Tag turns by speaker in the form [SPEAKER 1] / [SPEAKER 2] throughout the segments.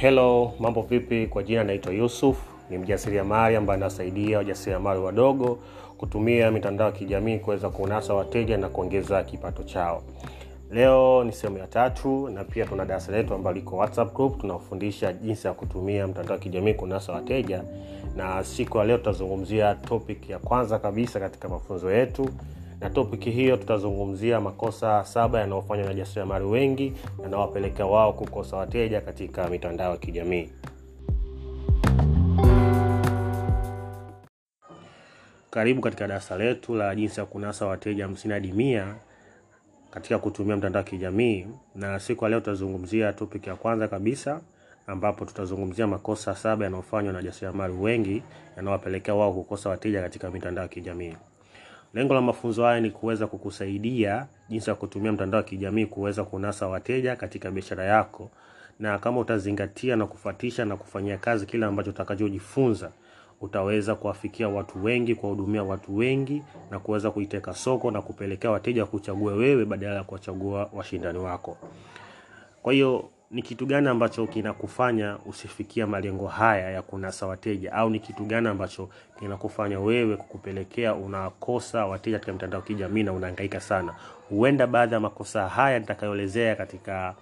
[SPEAKER 1] Hello, mambo vipi? Kwa jina naitwa Yusuf, ni mjasiriamali ambaye anasaidia wajasiriamali wadogo kutumia mitandao ya kijamii kuweza kunasa wateja na kuongeza kipato chao. Leo ni sehemu ya tatu na pia tuna darasa letu ambalo liko WhatsApp group tunafundisha jinsi ya kutumia mtandao wa kijamii kunasa wateja, na siku ya leo tutazungumzia topic ya kwanza kabisa katika mafunzo yetu na topiki hiyo tutazungumzia makosa saba yanayofanywa na jasiriamali wengi yanawapelekea wao kukosa wateja katika mitandao ya kijamii. Karibu katika darasa letu la jinsi ya kunasa wateja hamsini hadi mia katika kutumia mtandao wa kijamii. Na siku ya leo tutazungumzia topic ya kwanza kabisa ambapo tutazungumzia makosa saba yanayofanywa na jasiriamali wengi yanawapelekea wao kukosa wateja katika mitandao ya kijamii lengo la mafunzo haya ni kuweza kukusaidia jinsi ya kutumia mtandao wa kijamii kuweza kunasa wateja katika biashara yako. Na kama utazingatia na kufuatisha na kufanyia kazi kile ambacho utakachojifunza utaweza kuwafikia watu wengi kuwahudumia watu wengi na kuweza kuiteka soko na kupelekea wateja kuchagua wewe badala ya kuwachagua washindani wako. Kwa hiyo ni kitu gani ambacho kinakufanya usifikia malengo haya ya kunasa wateja? Au ni kitu gani ambacho kinakufanya wewe kukupelekea unakosa wateja katika mitandao kijamii na unahangaika sana? Huenda baadhi ya makosa haya nitakayoelezea katika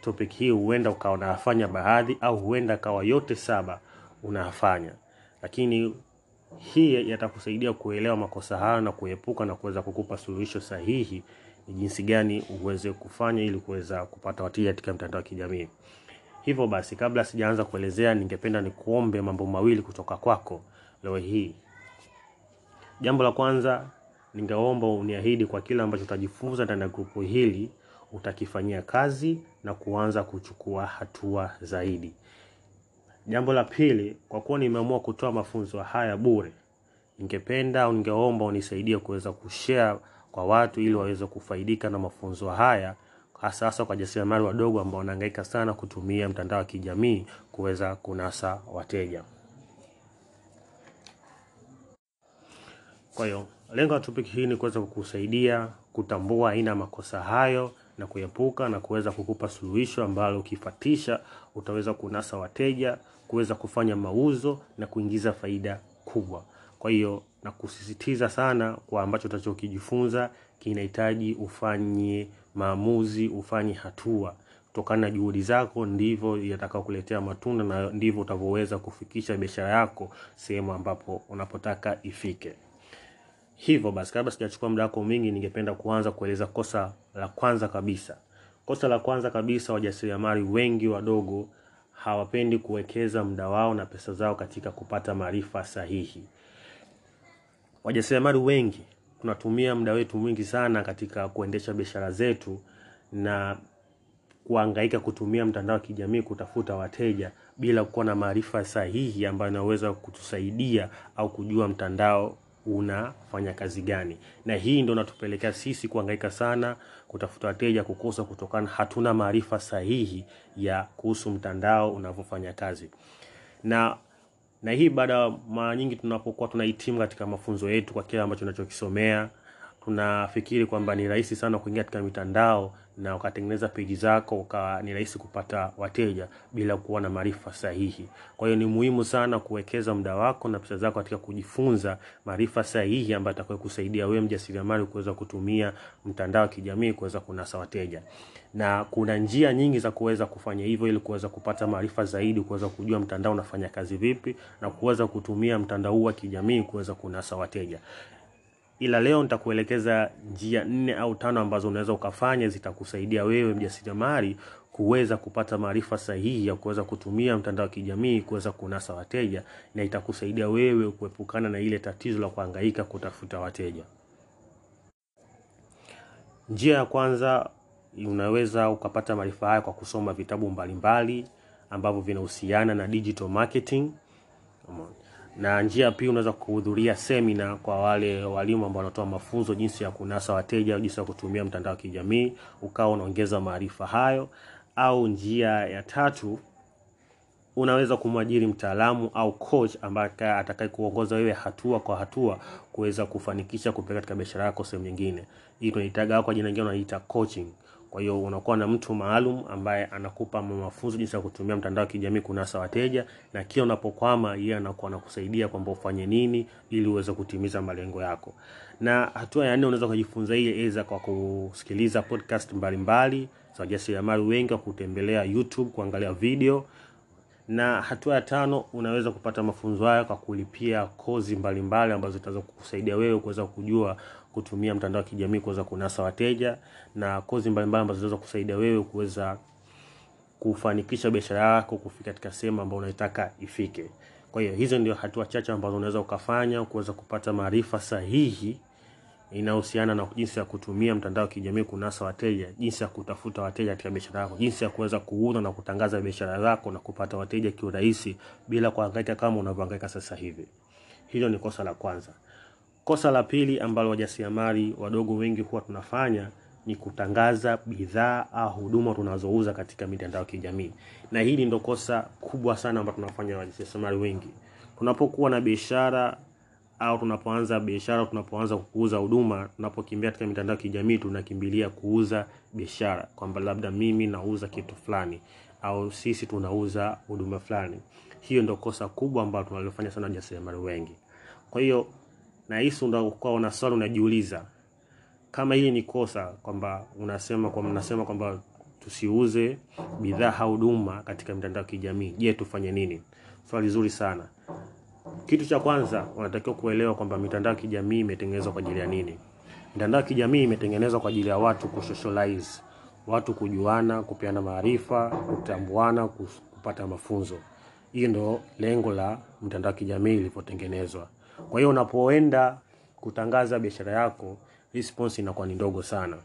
[SPEAKER 1] topic hii huenda ukawa unayafanya baadhi au huenda kawa yote saba unayafanya. Lakini hii yatakusaidia kuelewa makosa hayo na kuepuka na kuweza kukupa suluhisho sahihi ni jinsi gani uweze kufanya ili kuweza kupata wateja katika mtandao wa kijamii. Hivyo basi kabla sijaanza kuelezea ningependa nikuombe mambo mawili kutoka kwako leo hii. Jambo la kwanza ningeomba uniahidi kwa kile ambacho utajifunza ndani ya grupu hili utakifanyia kazi na kuanza kuchukua hatua zaidi. Jambo la pili kwa kuwa nimeamua kutoa mafunzo haya bure ningependa au ningeomba unisaidie kuweza kushare kwa watu ili waweze kufaidika na mafunzo haya hasa hasa kwa jasiriamali wadogo ambao wanahangaika sana kutumia mtandao wa kijamii kuweza kunasa wateja. Kwa hiyo lengo la topic hii ni kuweza kukusaidia kutambua aina ya makosa hayo na kuepuka na kuweza kukupa suluhisho ambalo ukifatisha utaweza kunasa wateja kuweza kufanya mauzo na kuingiza faida kubwa. Kwa hiyo na kusisitiza sana kwa ambacho utachokijifunza kinahitaji ufanye maamuzi ufanye hatua. Kutokana na juhudi zako ndivyo yatakaokuletea matunda na ndivyo utavyoweza kufikisha biashara yako sehemu ambapo unapotaka ifike. Hivyo basi kabla sijachukua muda wako mwingi, ningependa kuanza kueleza kosa la kwanza kabisa. Kosa la kwanza kabisa wajasiriamali wengi wadogo hawapendi kuwekeza muda wao na pesa zao katika kupata maarifa sahihi wajasiriamali wengi tunatumia muda wetu mwingi sana katika kuendesha biashara zetu na kuangaika kutumia mtandao wa kijamii kutafuta wateja bila kuwa na maarifa sahihi ambayo inaweza kutusaidia au kujua mtandao unafanya kazi gani. Na hii ndo natupelekea sisi kuangaika sana kutafuta wateja kukosa kutokana hatuna maarifa sahihi ya kuhusu mtandao unavyofanya kazi. Na na hii baada mara nyingi tunapokuwa tunahitimu katika mafunzo yetu kwa kile ambacho tunachokisomea tunafikiri kwamba ni rahisi sana kuingia katika mitandao na ukatengeneza peji zako ukawa ni rahisi kupata wateja bila kuwa na maarifa sahihi. Kwa hiyo ni muhimu sana kuwekeza muda wako na pesa zako katika kujifunza maarifa sahihi ambayo atakayo kusaidia wewe mjasiriamali kuweza kutumia mtandao wa kijamii kuweza kunasa wateja. Na kuna njia nyingi za kuweza kufanya hivyo ili kuweza kupata maarifa zaidi kuweza kujua mtandao unafanya kazi vipi na kuweza kutumia mtandao huu wa kijamii kuweza kunasa wateja ila leo nitakuelekeza njia nne au tano ambazo unaweza ukafanya zitakusaidia wewe mjasiriamali kuweza kupata maarifa sahihi ya kuweza kutumia mtandao wa kijamii kuweza kunasa wateja na itakusaidia wewe kuepukana na ile tatizo la kuhangaika kutafuta wateja. Njia ya kwanza unaweza ukapata maarifa haya kwa kusoma vitabu mbalimbali ambavyo vinahusiana na digital marketing na njia pia unaweza kuhudhuria semina kwa wale walimu ambao wanatoa mafunzo jinsi ya kunasa wateja jinsi ya kutumia mtandao wa kijamii ukawa unaongeza maarifa hayo. Au njia ya tatu unaweza kumwajiri mtaalamu au coach ambaye atakaye kuongoza wewe hatua kwa hatua kuweza kufanikisha kupeleka katika biashara yako sehemu nyingine. Hii tunaitaga kwa jina lingine unaita coaching Kwa hiyo unakuwa na mtu maalum ambaye anakupa mafunzo jinsi ya kutumia mtandao wa kijamii kunasa wateja, na kila unapokwama yeye anakuwa anakusaidia kwamba ufanye nini ili uweze kutimiza malengo yako. Na hatua ya nne unaweza kujifunza hii aidha kwa kusikiliza podcast mbalimbali za wajasiriamali wengi, kwa kutembelea YouTube kuangalia video na hatua ya tano unaweza kupata mafunzo haya kwa kulipia kozi mbalimbali ambazo zitaweza kukusaidia wewe kuweza kujua kutumia mtandao wa kijamii kuweza kunasa wateja, na kozi mbalimbali ambazo zinaweza kusaidia wewe kuweza kufanikisha biashara yako kufika katika sehemu ambayo unaitaka ifike. Kwa hiyo hizo ndio hatua chache ambazo unaweza ukafanya kuweza kupata maarifa sahihi inayohusiana na jinsi ya kutumia mtandao wa kijamii kunasa wateja, jinsi ya kutafuta wateja katika biashara yako, jinsi ya kuweza kuuza na kutangaza biashara zako na kupata wateja kiurahisi bila kuhangaika kama unavyohangaika sasa hivi. Hilo ni kosa la kwanza. Kosa la pili ambalo wajasiriamali wadogo wengi huwa tunafanya ni kutangaza bidhaa au huduma tunazouza katika mitandao ya kijamii, na hili ndo kosa kubwa sana ambalo tunafanya wajasiriamali wengi. Tunapokuwa na biashara au tunapoanza biashara, tunapoanza kuuza huduma, tunapokimbia katika mitandao ya kijamii tunakimbilia kuuza biashara, kwamba labda mimi nauza kitu fulani au sisi tunauza huduma fulani. Hiyo ndo kosa kubwa ambalo tunalofanya sana wajasiriamali wengi. Kwa hiyo na hisi ndio una swali unajiuliza, kama hili ni kosa kwamba unasema kwamba mnasema kwamba tusiuze bidhaa au huduma katika mitandao ya kijamii, je, tufanye nini? Swali zuri sana. Kitu cha kwanza unatakiwa kuelewa kwamba mitandao ya kijamii imetengenezwa kwa ajili ya nini. Mitandao ya kijamii imetengenezwa kwa ajili ya watu kusocialize, watu kujuana, kupeana maarifa, kutambuana, kupata mafunzo. Hiyo ndo lengo la mitandao ya kijamii ilivyotengenezwa. Kwa hiyo unapoenda kutangaza biashara yako, response inakuwa ni ndogo sana.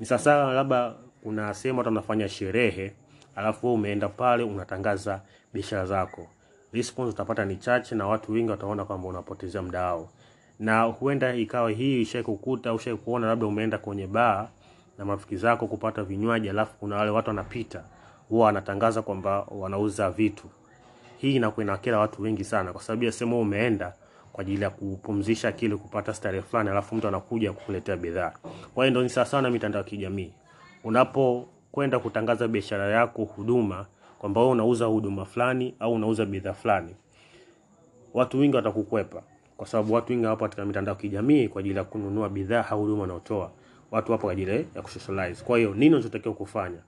[SPEAKER 1] Ni sasa labda kuna sehemu watu wanafanya sherehe, alafu umeenda pale unatangaza biashara zako response utapata ni chache na watu wengi wataona kwamba unapotezea muda wao, na huenda ikawa hii ishai kukuta labda umeenda kwenye baa na marafiki zako kupata vinywaji, alafu kuna wale watu wanapita, huwa wanatangaza kwamba wanauza vitu. Hii inakuwa inakera watu wengi sana, kwa sababu ya sehemu umeenda kwa ajili ya kupumzisha akili, kupata starehe fulani, alafu mtu anakuja kukuletea bidhaa. Kwa hiyo ndio ni sawa sana mitandao ya kijamii, unapokwenda kutangaza biashara yako, huduma kwamba wewe unauza huduma fulani au unauza bidhaa fulani, watu wengi watakukwepa, kwa sababu watu wengi hawapo katika mitandao ya kijamii kwa ajili ya kununua bidhaa au huduma unaotoa. Watu hapo kwa ajili ya kusocialize. Kwa hiyo nini unachotakiwa kufanya?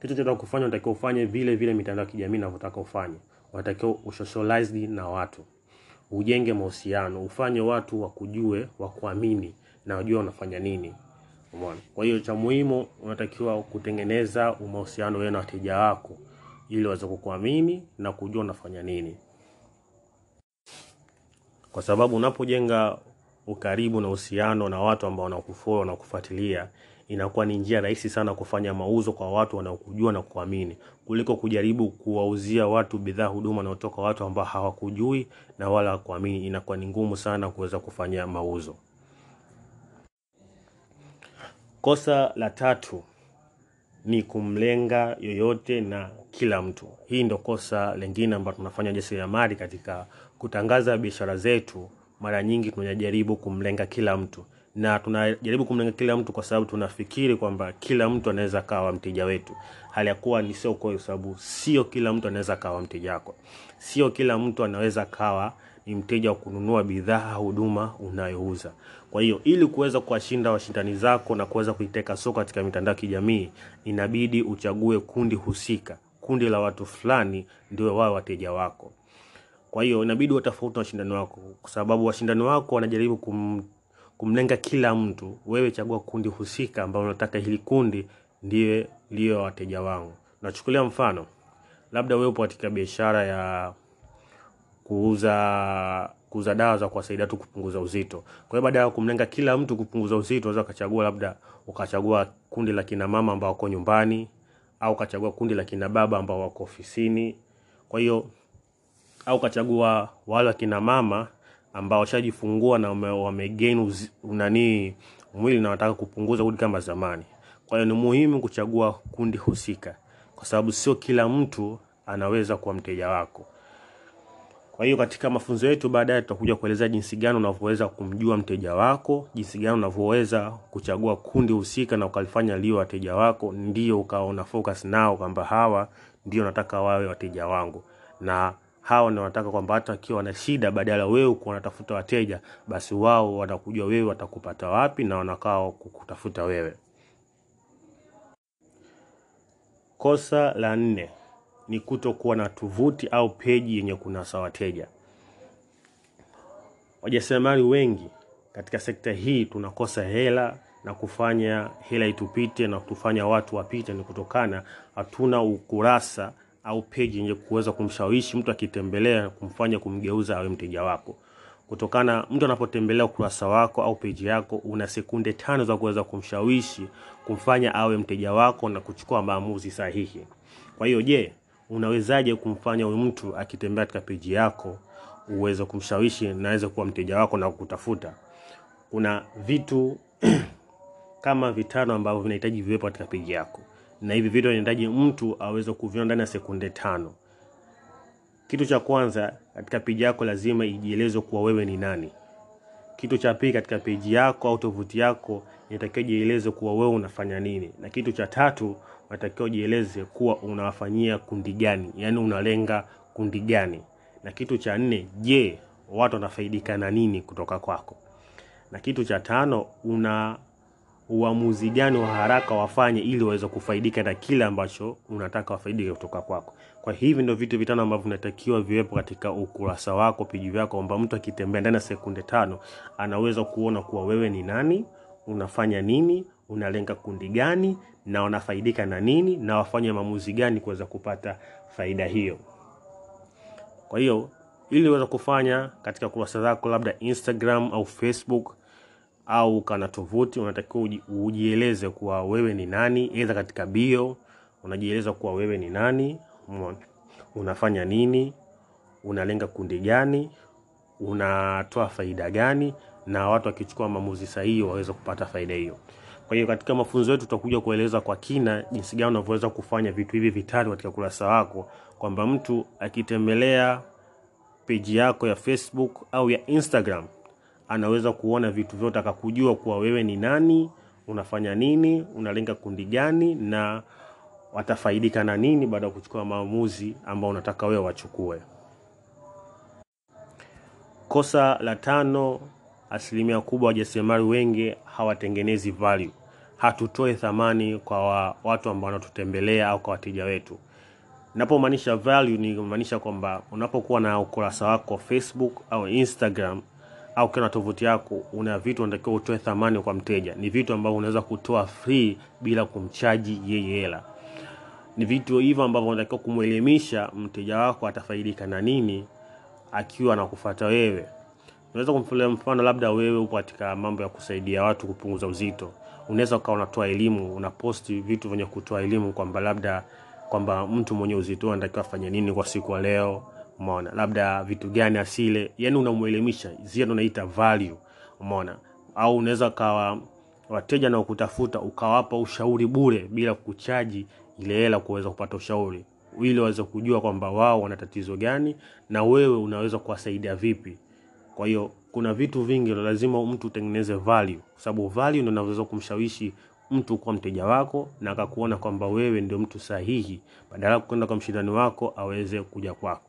[SPEAKER 1] Kitu unachotaka kufanya, unatakiwa ufanye vile vile mitandao ya kijamii inavyotaka ufanye. Unatakiwa usocialize na watu, ujenge mahusiano, ufanye watu wakujue, wakuamini na wajue unafanya nini. Umeona? Kwa hiyo cha muhimu unatakiwa kutengeneza mahusiano wewe na wateja wako ili waweze kukuamini na kujua unafanya nini, kwa sababu unapojenga ukaribu na uhusiano na watu ambao wanakufollow na kufuatilia, inakuwa ni njia rahisi sana kufanya mauzo kwa watu wanaokujua na kuamini, kuliko kujaribu kuwauzia watu bidhaa, huduma wanaotoka watu ambao hawakujui na wala hawakuamini. Inakuwa ni ngumu sana kuweza kufanya mauzo. Kosa la tatu ni kumlenga yoyote na kila mtu. Hii ndo kosa lingine ambalo tunafanya jasiriamali katika kutangaza biashara zetu. Mara nyingi tunajaribu kumlenga kila mtu, na tunajaribu kumlenga kila mtu kwa sababu tunafikiri kwamba kila mtu anaweza kawa mteja wetu, hali ya kuwa ni sio kweli, sababu sio kila mtu anaweza kawa mteja wako, sio kila mtu anaweza kawa ni mteja wa kununua bidhaa huduma unayouza. Kwa hiyo ili kuweza kuwashinda washindani zako na kuweza kuiteka soko katika mitandao ya kijamii, inabidi uchague kundi husika, kundi la watu fulani ndio wao wateja wako. Kwa hiyo inabidi watofauti na washindani wako, kwa sababu washindani wako wanajaribu kum, kumlenga kila mtu. Wewe chagua kundi husika ambao unataka hili kundi ndiye liyo wateja wangu. Nachukulia mfano, labda wewe upo katika biashara ya kuuza kuuza dawa za kuwasaidia tu kupunguza uzito. Kwa hiyo baada ya kumlenga kila mtu kupunguza uzito, unaweza ukachagua labda ukachagua kundi la kina mama ambao wako nyumbani, au ukachagua kundi la kina baba ambao wako ofisini. Kwa hiyo au ukachagua wale kina mama ambao washajifungua na wamegain nani mwili na wanataka kupunguza kurudi kama zamani. Kwa hiyo ni muhimu kuchagua kundi husika, kwa sababu sio kila mtu anaweza kuwa mteja wako. Kwa hiyo katika mafunzo yetu baadaye tutakuja kuelezea jinsi gani unavyoweza kumjua mteja wako, jinsi gani unavyoweza kuchagua kundi husika na ukalifanya liwe wateja wako, ndio ukaona focus nao kwamba hawa ndio nataka wawe wateja wangu, na hawa ndio wanataka kwamba hata akiwa na shida, badala wewe kuwa wanatafuta wateja, basi wao watakujua wewe, watakupata wapi na wanakaa kukutafuta wewe. Kosa la nne ni kutokuwa na tovuti au peji yenye kunasa wateja. Wajasiriamali wengi katika sekta hii tunakosa hela na kufanya hela itupite na kutufanya watu wapite, ni kutokana hatuna ukurasa au peji yenye kuweza kumshawishi mtu akitembelea, kumfanya kumgeuza awe mteja wako. Kutokana mtu anapotembelea ukurasa wako au peji yako, una sekunde tano za kuweza kumshawishi kumfanya awe mteja wako na kuchukua maamuzi sahihi. Kwa hiyo, je, unawezaje kumfanya huyu mtu akitembea katika peji yako uweze kumshawishi na kuwa mteja wako na kukutafuta? Kuna vitu kama vitano ambavyo vinahitaji viwepo katika peji yako, na hivi vitu vinahitaji mtu aweze kuviona ndani ya sekunde tano. Kitu cha kwanza katika peji yako lazima ijieleze kuwa wewe ni nani. Kitu cha pili katika peji yako au tovuti yako inatakiwa jieleze kuwa wewe unafanya nini, na kitu cha tatu unatakiwa jieleze kuwa unawafanyia kundi gani, yaani unalenga kundi gani, na kitu cha nne, je, watu wanafaidika na nini kutoka kwako, na kitu cha tano, una uamuzi gani wa haraka wafanye ili waweze kufaidika na kile ambacho unataka wafaidike kutoka kwako. Kwa hivi ndio vitu vitano ambavyo vinatakiwa viwepo katika ukurasa wako, peji yako, kwamba mtu akitembea ndani ya sekunde tano anaweza kuona kuwa wewe ni nani, unafanya nini, unalenga kundi gani, na wanafaidika na nini, na wafanye maamuzi gani kuweza kupata faida hiyo. Kwa hiyo ili uweze kufanya katika kurasa zako, labda Instagram au Facebook au kana tovuti, unatakiwa ujieleze kuwa wewe ni nani. Aidha katika bio unajieleza kuwa wewe ni nani, unafanya nini, unalenga kundi gani, unatoa faida gani, na watu wakichukua maamuzi sahihi waweze kupata faida hiyo. Kwa hiyo katika mafunzo yetu tutakuja kueleza kwa kina jinsi gani unavyoweza kufanya vitu hivi vitatu katika kurasa wako, kwamba mtu akitembelea peji yako ya Facebook au ya Instagram anaweza kuona vitu vyote, akakujua kuwa wewe ni nani, unafanya nini, unalenga kundi gani, na watafaidika na nini baada ya kuchukua maamuzi ambao unataka wewe wachukue. Kosa la tano, asilimia kubwa wajasiriamali wengi hawatengenezi value, hatutoe thamani kwa watu ambao wanatutembelea au kwa wateja wetu. Napomaanisha value ni maanisha kwamba unapokuwa na ukurasa wako wa Facebook au Instagram au ukiwa tovuti yako, una vitu unatakiwa utoe thamani kwa mteja. Ni vitu ambavyo unaweza kutoa free bila kumchaji yeye hela. Ni vitu hivyo ambavyo unatakiwa kumwelimisha mteja wako atafaidika na nini akiwa anakufuata wewe. Unaweza kumfulia mfano, labda wewe upo katika mambo ya kusaidia watu kupunguza uzito, unaweza ukawa unatoa elimu, unaposti vitu vyenye kutoa elimu kwamba labda kwamba mtu mwenye uzito anatakiwa afanye nini kwa siku ya leo, umeona, labda vitu gani asile, yani unamuelimisha, zile unaita naita value, umeona. Au unaweza kawa wateja na kutafuta ukawapa ushauri bure bila kuchaji ile hela kuweza kupata ushauri, ili waweze kujua kwamba wao wana tatizo gani na wewe unaweza kuwasaidia vipi. Kwa hiyo kuna vitu vingi lazima mtu utengeneze value, kwa sababu value ndio inaweza kumshawishi mtu kuwa mteja wako na akakuona kwamba wewe ndio mtu sahihi, badala ya kwenda kwa mshindani wako aweze kuja kwako.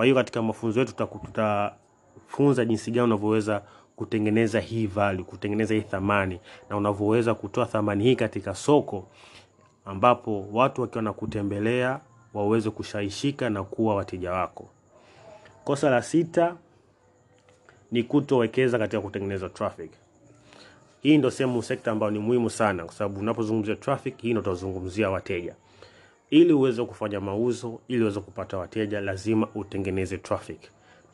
[SPEAKER 1] Kwa hiyo katika mafunzo yetu tutafunza jinsi gani unavyoweza kutengeneza hii value, kutengeneza hii thamani na unavyoweza kutoa thamani hii katika soko ambapo watu wakiwa na kutembelea waweze kushawishika na kuwa wateja wako. Kosa la sita ni kutowekeza katika kutengeneza traffic. Hii ndio sehemu sekta ambayo ni muhimu sana, kwa sababu unapozungumzia traffic, hii ndio utazungumzia wateja. Ili uweze kufanya mauzo, ili uweze kupata wateja, lazima utengeneze traffic.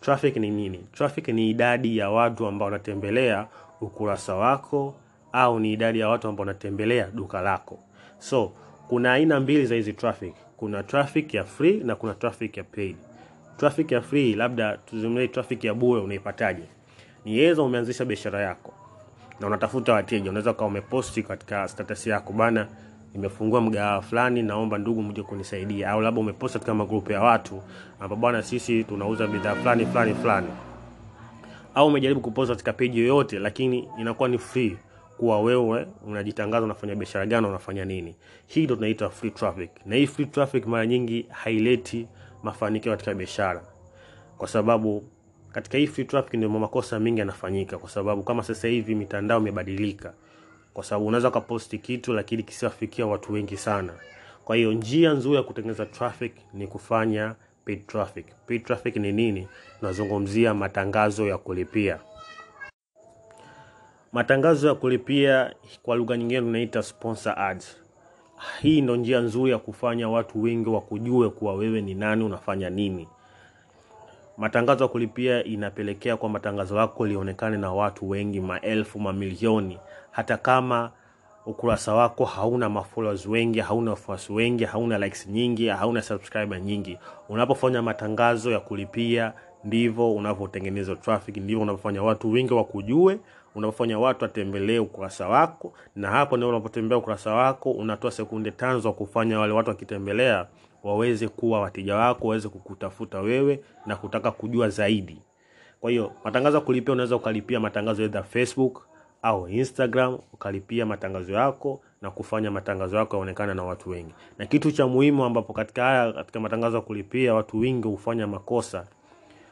[SPEAKER 1] Traffic ni nini? Traffic ni idadi ya watu ambao wanatembelea ukurasa wako au ni idadi ya watu ambao wanatembelea duka lako. So kuna aina mbili za hizi traffic. Kuna traffic ya free na kuna traffic ya paid. Traffic ya free, labda tuzungumzie traffic ya bure, unaipataje? Ni yeza umeanzisha biashara yako na unatafuta wateja, unaweza ukawa umeposti katika status yako bana, nimefungua mgahawa fulani, naomba ndugu mje kunisaidia, au labda umepost katika magrupu ya watu ambapo bwana, sisi tunauza bidhaa fulani fulani fulani, au umejaribu kupost katika peji yoyote, lakini inakuwa ni free kuwa wewe unajitangaza unafanya biashara gani, unafanya nini. Hii ndio tunaita free traffic, na hii free traffic mara nyingi haileti mafanikio katika biashara, kwa sababu katika hii free traffic ndio makosa mengi yanafanyika, kwa sababu kama sasa hivi mitandao imebadilika, kwa sababu unaweza ukaposti kitu lakini kisiwafikia watu wengi sana. Kwa hiyo njia nzuri ya kutengeneza traffic ni kufanya paid traffic. Paid traffic ni nini? Tunazungumzia matangazo ya kulipia. Matangazo ya kulipia kwa lugha nyingine tunaita sponsor ads. Hii ndo njia nzuri ya kufanya watu wengi wakujue kuwa wewe ni nani, unafanya nini. Matangazo ya kulipia inapelekea kwa matangazo yako lionekane na watu wengi, maelfu, mamilioni, hata kama ukurasa wako hauna mafollowers wengi, hauna wafuasi wengi, hauna likes nyingi, hauna subscriber nyingi. Unapofanya matangazo ya kulipia, ndivyo unavyotengeneza traffic, ndivyo unavyofanya watu wengi wakujue, unapofanya watu watembelee ukurasa wako, na hapo ndio unapotembea ukurasa wako, unatoa sekunde tano za kufanya wale watu wakitembelea waweze kuwa wateja wako, waweze kukutafuta wewe na kutaka kujua zaidi. Kwa hiyo matangazo ya kulipia, unaweza ukalipia matangazo ya Facebook au Instagram, ukalipia matangazo yako na kufanya matangazo yako yaonekane na watu wengi. Na kitu cha muhimu ambapo katika haya, katika matangazo ya kulipia, watu wengi hufanya makosa.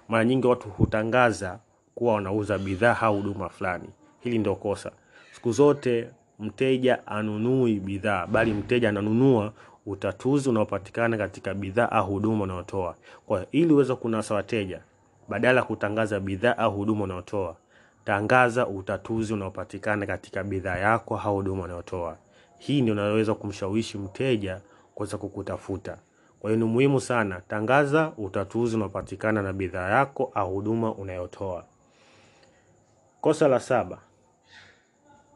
[SPEAKER 1] Mara nyingi watu hutangaza kuwa wanauza bidhaa au huduma fulani. Hili ndio kosa. Siku zote mteja anunui bidhaa, bali mteja ananunua utatuzi unaopatikana katika bidhaa au huduma unaotoa. Kwa ili uweze kunasa wateja, badala ya kutangaza bidhaa au huduma unayotoa, tangaza utatuzi unaopatikana katika bidhaa yako au huduma unayotoa. Hii ndio inaweza kumshawishi mteja kuweza kukutafuta. Kwa hiyo ni muhimu sana, tangaza utatuzi unaopatikana na bidhaa yako au huduma unayotoa. Kosa la saba,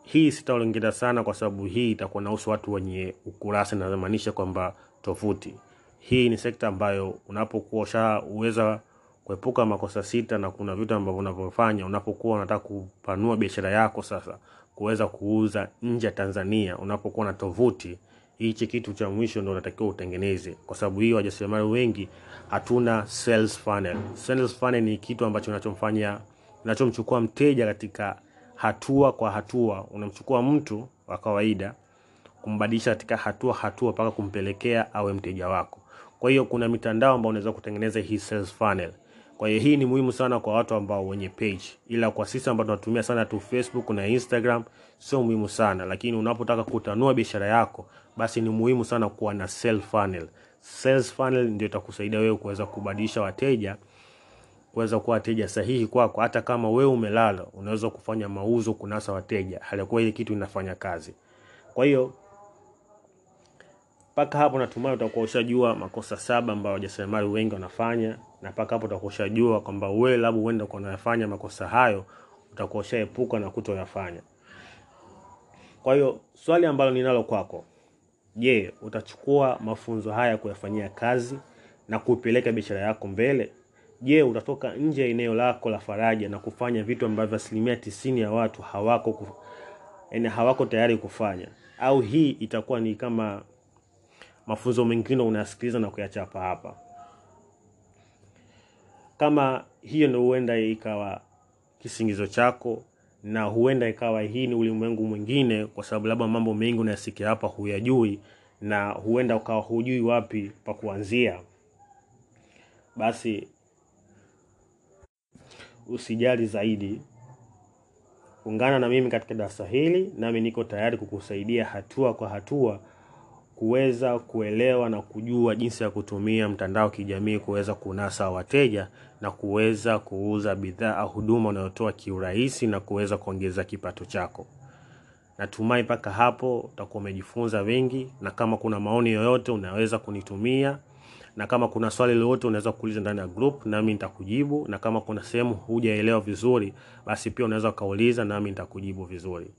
[SPEAKER 1] hii sitaongea sana kwa sababu hii itakuwa nahusu watu wenye ukurasa, inamaanisha kwamba tovuti. Hii ni sekta ambayo unapokuwa ushaweza kuepuka makosa sita, na kuna vitu ambavyo unavyofanya unapokuwa unataka kupanua biashara yako, sasa kuweza kuuza nje ya Tanzania, unapokuwa na tovuti, hichi kitu cha mwisho ndio unatakiwa utengeneze, kwa sababu hiyo wajasiriamali wengi hatuna sales funnel. Sales funnel ni kitu ambacho unachomfanya unachomchukua mteja katika hatua kwa hatua. Unamchukua mtu wa kawaida kumbadilisha katika hatua hatua mpaka kumpelekea awe mteja wako. Kwa hiyo kuna mitandao ambayo unaweza kutengeneza hii sales funnel. Kwa hiyo hii ni muhimu sana kwa watu ambao wenye page, ila kwa sisi ambao tunatumia sana tu Facebook na Instagram sio muhimu sana, lakini unapotaka kutanua biashara yako, basi ni muhimu sana kuwa na sales funnel. Sales funnel ndio itakusaidia wewe kuweza kubadilisha wateja kuweza kuwa wateja sahihi kwako. Hata kama wewe umelala, unaweza kufanya mauzo, kunasa wateja, halikuwa ile kitu inafanya kazi. Kwa hiyo mpaka hapo natumai utakuwa ushajua makosa saba ambayo wajasiriamali wengi wanafanya, na mpaka hapo utakuwa kwamba wewe labda uenda kwa unayafanya makosa hayo, utakuwa na kutoyafanya. Kwa hiyo swali ambalo ninalo kwako, je, utachukua mafunzo haya kuyafanyia kazi na kuipeleka biashara yako mbele? Je, utatoka nje ya eneo lako la faraja na kufanya vitu ambavyo asilimia tisini ya watu hawako kuf... yani hawako tayari kufanya, au hii itakuwa ni kama mafunzo mengine unayasikiliza na kuyachapa hapa? Kama hiyo ndio huenda ikawa kisingizo chako, na huenda ikawa hii ni ulimwengu mwingine, kwa sababu labda mambo mengi unayasikia hapa huyajui, na huenda ukawa hujui wapi pa kuanzia, basi usijali zaidi. Ungana na mimi katika darasa hili, nami niko tayari kukusaidia hatua kwa hatua kuweza kuelewa na kujua jinsi ya kutumia mtandao kijamii kuweza kunasa wateja na kuweza kuuza bidhaa au huduma unayotoa kiurahisi na kuweza kuongeza kipato chako. Natumai mpaka hapo utakuwa umejifunza wengi, na kama kuna maoni yoyote unaweza kunitumia, na kama kuna swali lolote unaweza kuuliza ndani ya group, nami nitakujibu, na kama kuna sehemu hujaelewa vizuri, basi pia unaweza ukauliza, nami nitakujibu vizuri.